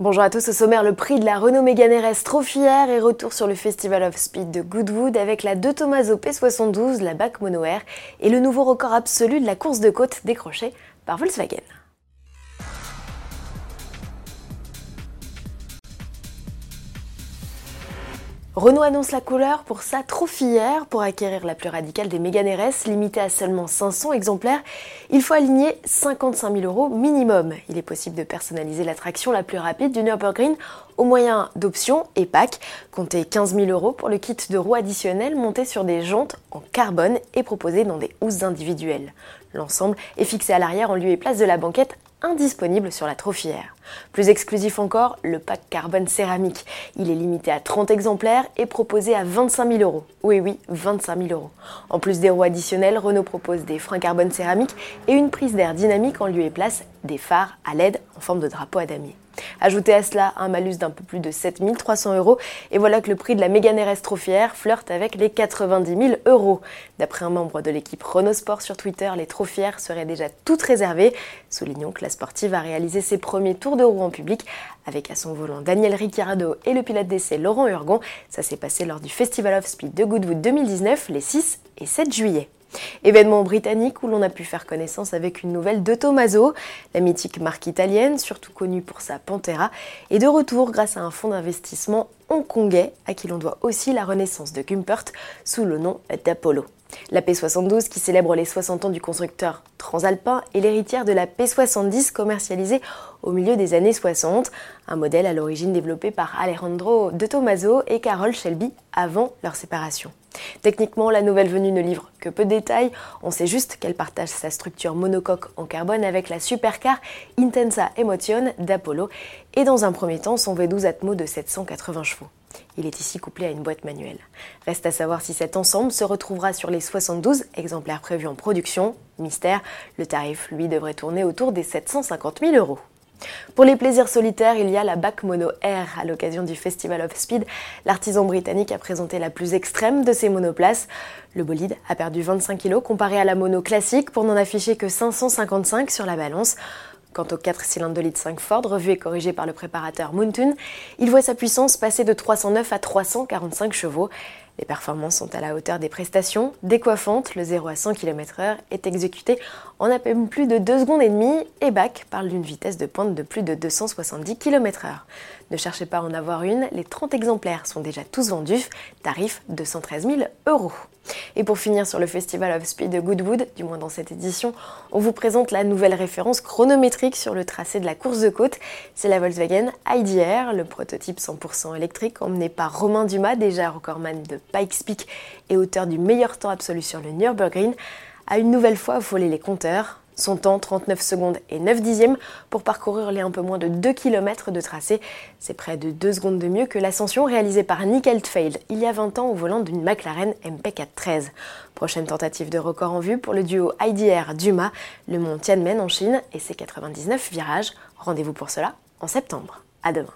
Bonjour à tous, au sommaire, le prix de la Renault Mégane RS Trophière et retour sur le Festival of Speed de Goodwood avec la De Tomaso P72, la BAC Mono Air et le nouveau record absolu de la course de côte décroché par Volkswagen. Renault annonce la couleur pour sa trophière. Pour acquérir la plus radicale des Mégane RS, limitée à seulement 500 exemplaires, il faut aligner 55 000 euros minimum. Il est possible de personnaliser l'attraction la plus rapide du Nürburgring au moyen d'options et packs. Comptez 15 000 euros pour le kit de roues additionnel monté sur des jantes en carbone et proposé dans des housses individuelles. L'ensemble est fixé à l'arrière en lieu et place de la banquette indisponible sur la trophière. Plus exclusif encore, le pack carbone céramique. Il est limité à 30 exemplaires et proposé à 25 000 euros. Oui, oui, 25 000 euros. En plus des roues additionnelles, Renault propose des freins carbone céramique et une prise d'air dynamique en lieu et place des phares à LED en forme de drapeau à damier. Ajoutez à cela un malus d'un peu plus de 7300 euros et voilà que le prix de la Mégane RS Trophière flirte avec les 90 000 euros. D'après un membre de l'équipe Renault Sport sur Twitter, les Trophières seraient déjà toutes réservées. Soulignons que la sportive a réalisé ses premiers tours de en public avec à son volant Daniel Ricciardo et le pilote d'essai Laurent Urgon. Ça s'est passé lors du Festival of Speed de Goodwood 2019 les 6 et 7 juillet. Événement britannique où l'on a pu faire connaissance avec une nouvelle de Tommaso, la mythique marque italienne, surtout connue pour sa Pantera, est de retour grâce à un fonds d'investissement hongkongais à qui l'on doit aussi la renaissance de Gumpert sous le nom d'Apollo. La P72, qui célèbre les 60 ans du constructeur transalpin, est l'héritière de la P70 commercialisée au milieu des années 60, un modèle à l'origine développé par Alejandro de Tomaso et Carol Shelby avant leur séparation. Techniquement, la nouvelle venue ne livre que peu de détails. On sait juste qu'elle partage sa structure monocoque en carbone avec la supercar Intensa Emotion d'Apollo et dans un premier temps son V12 Atmo de 780 chevaux. Il est ici couplé à une boîte manuelle. Reste à savoir si cet ensemble se retrouvera sur les 72 exemplaires prévus en production. Mystère, le tarif, lui, devrait tourner autour des 750 000 euros. Pour les plaisirs solitaires, il y a la BAC Mono Air. À l'occasion du Festival of Speed, l'artisan britannique a présenté la plus extrême de ses monoplaces. Le bolide a perdu 25 kg comparé à la mono classique pour n'en afficher que 555 sur la balance. Quant aux 4 cylindres de litre 5 Ford, revu et corrigé par le préparateur Moontoon, il voit sa puissance passer de 309 à 345 chevaux. Les performances sont à la hauteur des prestations. Décoiffante, le 0 à 100 km/h est exécuté en à peine plus de 2 secondes et demie et BAC parle d'une vitesse de pointe de plus de 270 km/h. Ne cherchez pas à en avoir une, les 30 exemplaires sont déjà tous vendus, tarif 213 000 euros. Et pour finir sur le Festival of Speed de Goodwood, du moins dans cette édition, on vous présente la nouvelle référence chronométrique sur le tracé de la course de côte. C'est la Volkswagen IDR, le prototype 100% électrique emmené par Romain Dumas, déjà recordman de Pikes Peak et auteur du meilleur temps absolu sur le Nürburgring, a une nouvelle fois affolé les compteurs. Son temps, 39 secondes et 9 dixièmes pour parcourir les un peu moins de 2 km de tracé. C'est près de 2 secondes de mieux que l'ascension réalisée par Nick Heldfeld il y a 20 ans au volant d'une McLaren MP413. Prochaine tentative de record en vue pour le duo IDR Duma, le mont Tianmen en Chine et ses 99 virages. Rendez-vous pour cela en septembre. À demain.